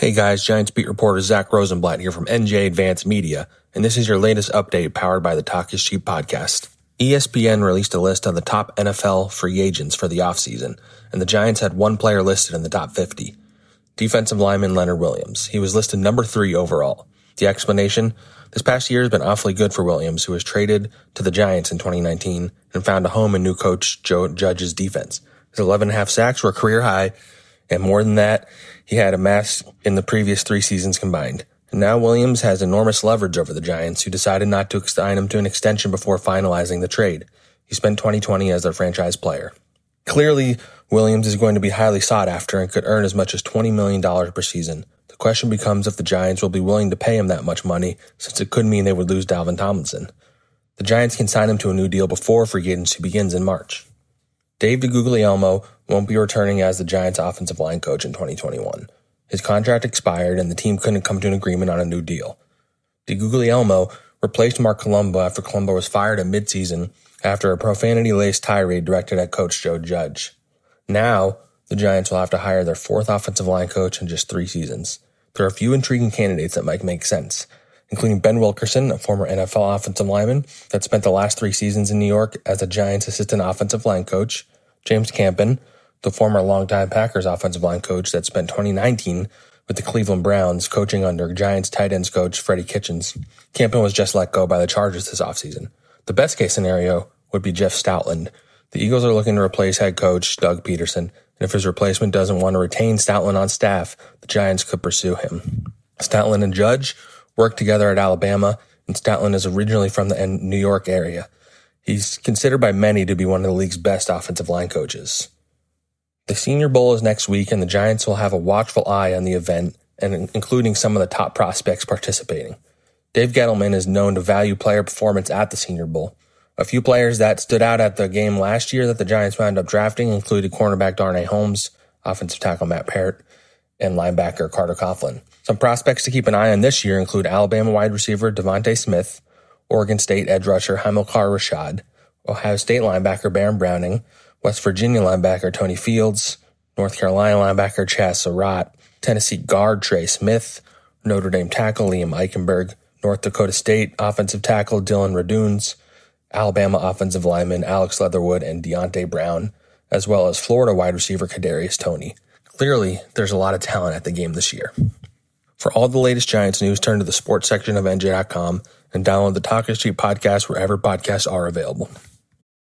Hey guys, Giants beat reporter Zach Rosenblatt here from NJ Advance Media, and this is your latest update powered by the Talk is Cheap podcast. ESPN released a list of the top NFL free agents for the offseason, and the Giants had one player listed in the top 50. Defensive lineman Leonard Williams. He was listed number three overall. The explanation? This past year has been awfully good for Williams, who was traded to the Giants in 2019 and found a home in new coach Joe Judge's defense. His 11 and a half sacks were career high, and more than that, he had amassed in the previous three seasons combined. And now Williams has enormous leverage over the Giants, who decided not to sign him to an extension before finalizing the trade. He spent 2020 as their franchise player. Clearly, Williams is going to be highly sought after and could earn as much as $20 million per season. The question becomes if the Giants will be willing to pay him that much money, since it could mean they would lose Dalvin Tomlinson. The Giants can sign him to a new deal before free agency begins in March. Dave DeGuglielmo won't be returning as the Giants offensive line coach in 2021. His contract expired and the team couldn't come to an agreement on a new deal. DeGuglielmo replaced Marc Colombo after Colombo was fired at midseason after a profanity-laced tirade directed at coach Joe Judge. Now, the Giants will have to hire their fourth offensive line coach in just three seasons. There are a few intriguing candidates that might make sense, including Ben Wilkerson, a former NFL offensive lineman that spent the last three seasons in New York as a Giants assistant offensive line coach, James Campen, the former longtime Packers offensive line coach that spent 2019 with the Cleveland Browns coaching under Giants tight ends coach Freddie Kitchens. Campen was just let go by the Chargers this offseason. The best case scenario would be Jeff Stoutland. The Eagles are looking to replace head coach Doug Pederson, and if his replacement doesn't want to retain Stoutland on staff, the Giants could pursue him. Stoutland and Judge worked together at Alabama, and Stoutland is originally from the New York area. He's considered by many to be one of the league's best offensive line coaches. The Senior Bowl is next week, and the Giants will have a watchful eye on the event, and including some of the top prospects participating. Dave Gettleman is known to value player performance at the Senior Bowl. A few players that stood out at the game last year that the Giants wound up drafting included cornerback Darnay Holmes, offensive tackle Matt Peart, and linebacker Carter Coughlin. Some prospects to keep an eye on this year include Alabama wide receiver DeVonta Smith, Oregon State edge rusher Hamilcar Rashed, Ohio State linebacker Baron Browning, West Virginia linebacker Tony Fields, North Carolina linebacker Chazz Surratt, Tennessee guard Trey Smith, Notre Dame tackle Liam Eichenberg, North Dakota State offensive tackle Dillon Radunz, Alabama offensive lineman Alex Leatherwood and Deonte Brown, as well as Florida wide receiver Kadarius Toney. Clearly, there's a lot of talent at the game this year. For all the latest Giants news, turn to the sports section of NJ.com and download the Talk is podcast wherever podcasts are available.